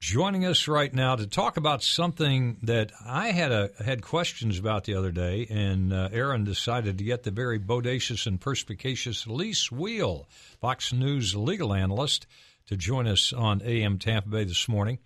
Joining us right now to talk about something that I had a, had questions about the other day, and uh, Aaron decided to get the very bodacious and perspicacious Lis Wiehl, Fox News legal analyst, to join us on AM Tampa Bay this morning.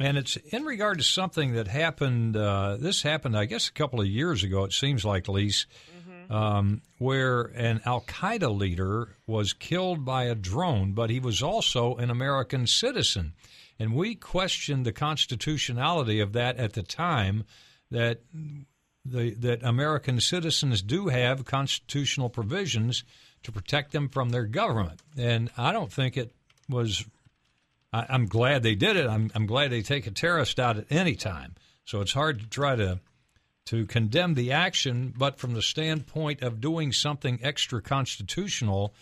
And it's in regard to something that happened. Uh, this happened, I guess, a couple of years ago. It seems like, Lise, um, where an Al Qaeda leader was killed by a drone, but he was also an American citizen. And we questioned the constitutionality of that at the time that the, that American citizens do have constitutional provisions to protect them from their government. And I don't think it was. I, I'm glad they did it. I'm, I'm glad they take a terrorist out at any time. So it's hard to try to to condemn the action, but from the standpoint of doing something extra constitutional,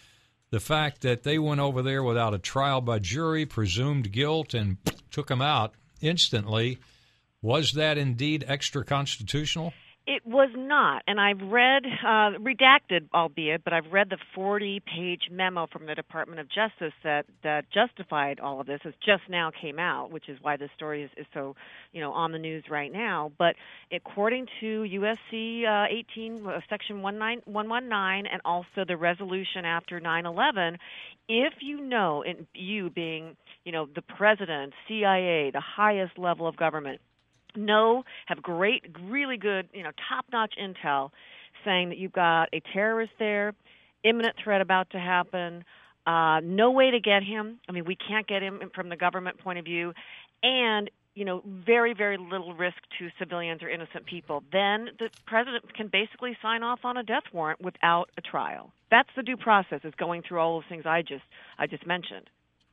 the fact that they went over there without a trial by jury, presumed guilt, and took them out instantly, was that indeed extra constitutional? It was not, and I've read, uh, redacted, albeit, but I've read the 40-page memo from the Department of Justice that that justified all of this. It just now came out, which is why this story is, is so, you know, on the news right now. But according to USC uh, 18, uh, Section 119, and also the resolution after 9/11, if you know, and you being, you know, the president, CIA, the highest level of government know, have great, really good, you know, top-notch intel, saying that you've got a terrorist there, imminent threat about to happen, uh, no way to get him. I mean, we can't get him from the government point of view, and you know, very, very little risk to civilians or innocent people. Then the president can basically sign off on a death warrant without a trial. That's the due process. Is going through all those things I just I just mentioned.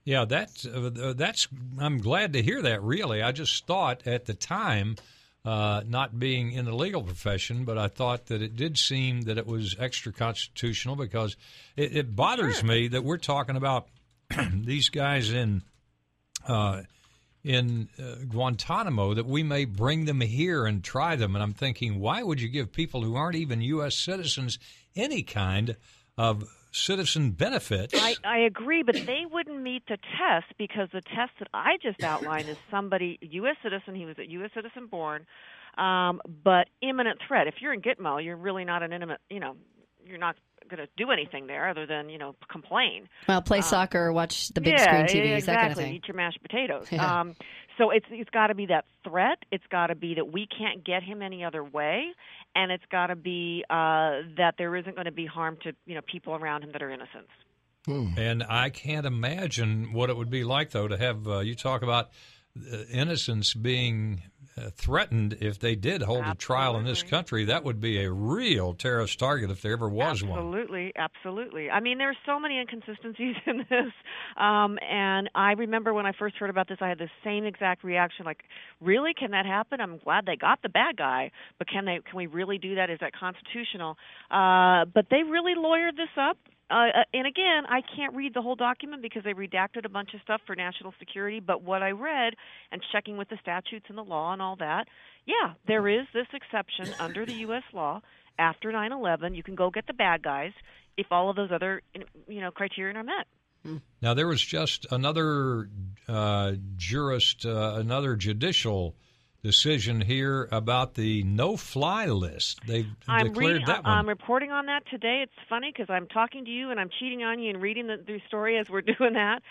Yeah, that's uh, that's. I'm glad to hear that. Really, I just thought at the time, uh, not being in the legal profession, but I thought that it did seem that it was extra constitutional because it, it bothers Sure. me that we're talking about these guys in uh, in uh, Guantanamo that we may bring them here and try them, and I'm thinking, why would you give people who aren't even U.S. citizens any kind of citizen benefits? I, I agree, but they wouldn't meet the test because the test that I just outlined is somebody U.S. citizen. He was a U.S. citizen born, um, but imminent threat. If you're in Gitmo, you're really not an imminent. You know, you're not going to do anything there other than you know complain. Well, play soccer, watch the big yeah, screen TVs, exactly. that kind of thing. Eat your mashed potatoes. Yeah. Um, so it's it's got to be that threat. It's got to be that we can't get him any other way, and it's got to be uh, that there isn't going to be harm to you know people around him that are innocents. And I can't imagine what it would be like, though, to have uh, you talk about uh, innocence being threatened if they did hold a trial in this country. That would be a real terrorist target if there ever was one. Absolutely, absolutely. I mean, there's so many inconsistencies in this, um, and I remember when I first heard about this, I had the same exact reaction. Like, really, can that happen? I'm glad they got the bad guy, but can they? Can we really do that? Is that constitutional? Uh, but they really lawyered this up. Uh, uh, and again, I can't read the whole document because they redacted a bunch of stuff for national security. But what I read and checking with the statutes and the law and all that, yeah, there is this exception under the U.S. law after 9/11. You can go get the bad guys if all of those other you know criteria are met. Now, there was just another uh, jurist, uh, another judicial decision here about the no-fly list. They've I'm declared reading. that I- I'm reporting on that today. It's funny because I'm talking to you and I'm cheating on you and reading the, the story as we're doing that.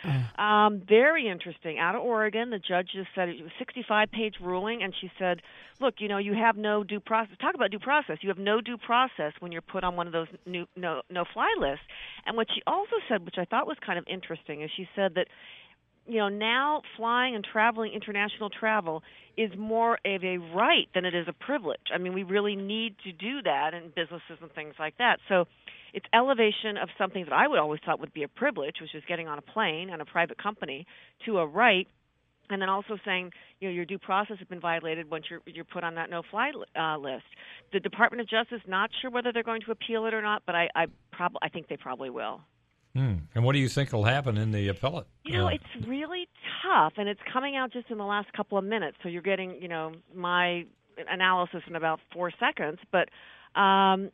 Um, very interesting. Out of Oregon, the judge just said it was a 65 page ruling, and she said, "Look, you know, you have no due process. Talk about due process. You have no due process when you're put on one of those new no no fly lists." And what she also said, which I thought was kind of interesting, is she said that you know, now flying and traveling, international travel, is more of a right than it is a privilege. I mean, we really need to do that in businesses and things like that. So it's elevation of something that I would always thought would be a privilege, which is getting on a plane and a private company, to a right. and then also saying you know your due process has been violated once you're you're put on that no-fly uh, list. The Department of Justice not sure whether they're going to appeal it or not, but I I prob- I think they probably will. Hmm. And what do you think will happen in the appellate? You know, uh, it's really tough, and it's coming out just in the last couple of minutes. So you're getting, you know, my analysis in about four seconds. But um,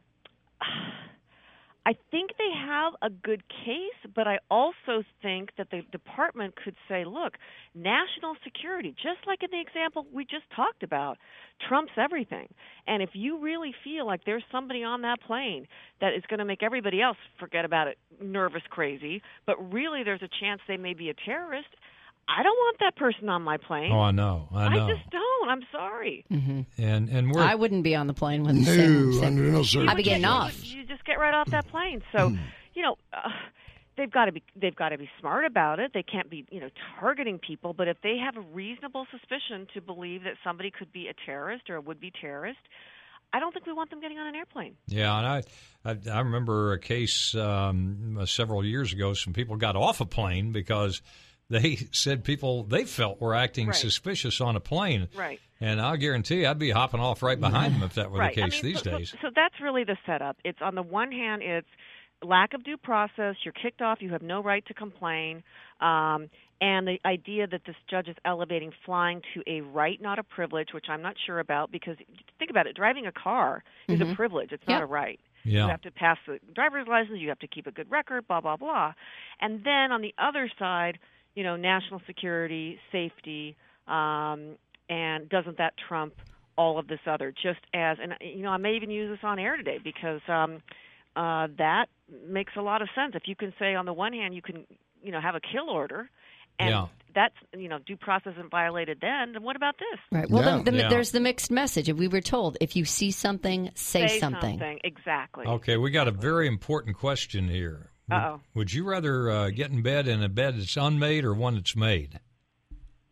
I think they have a good case, but I also think that the department could say, look, national security, just like in the example we just talked about, trumps everything. And if you really feel like there's somebody on that plane that is going to make everybody else forget about it, nervous, crazy, but really there's a chance they may be a terrorist, I don't want that person on my plane. oh, I know, I know. just don't. I'm sorry. Mm-hmm. and and we're I wouldn't be on the plane with No, Sam. Sam- under no I'd be getting off. You just get right off that plane. So, you know, uh, they've got to be they've got to be smart about it. They can't be, you know, targeting people, but if they have a reasonable suspicion to believe that somebody could be a terrorist or a would-be terrorist, I don't think we want them getting on an airplane. Yeah, and I, I, I remember a case um, several years ago. Some people got off a plane because they said people they felt were acting Right. suspicious on a plane. Right. And I'll guarantee I'd be hopping off right behind them if that were right. the case I mean, these so, so- days. So, that's really the setup. It's on the one hand, it's lack of due process. You're kicked off. You have no right to complain. Um, and the idea that this judge is elevating flying to a right, not a privilege, which I'm not sure about because think about it: driving a car is a privilege. It's not a right. Yeah. You have to pass the driver's license. You have to keep a good record. Blah blah blah. And then on the other side, you know, national security, safety, um, and doesn't that trump all of this other? Just as, and you know, I may even use this on air today because um, uh, that makes a lot of sense. If you can say on the one hand you can, you know, have a kill order, and Yeah. that's you know due process isn't violated, then then what about this? Right. Well, Yeah. the, the, Yeah. there's the mixed message. If we were told, if you see something, say, something. Exactly. Okay, we got a very important question here. Would- Uh-oh. Would you rather uh, get in bed in a bed that's unmade or one that's made?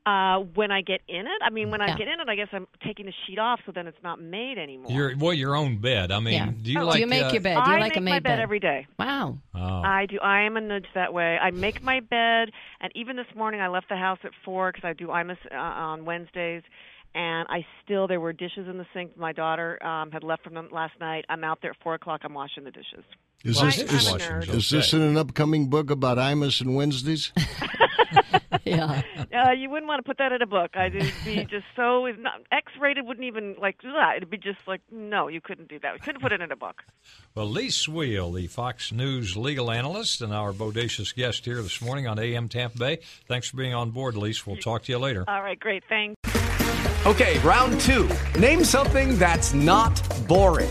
Uh, when I get in it, I mean, when Yeah. I get in it, I guess I'm taking the sheet off, so then it's not made anymore. Your well, your own bed. I mean, Yeah. do you Do like? you make uh, your bed? Do you I like make a made my bed, every day. Wow. Oh. I do. I am a nudge that way. I make my bed, and even this morning I left the house at four because I do IMUS uh, on Wednesdays, and I still there were dishes in the sink. My daughter um, had left from them last night. I'm out there at four o'clock. I'm washing the dishes. Is Well, this I'm is, is this in an upcoming book about Imus and Wednesdays? Yeah. Uh, you wouldn't want to put that in a book. I'd be just so it's not X-rated. Wouldn't even like ugh, it'd be just like no, you couldn't do that. We couldn't put it in a book. Well, Lis Wiehl, the Fox News legal analyst and our bodacious guest here this morning on AM Tampa Bay. Thanks for being on board, Lis. We'll talk to you later. All right, great. Thanks. Okay, round two. Name something that's not boring.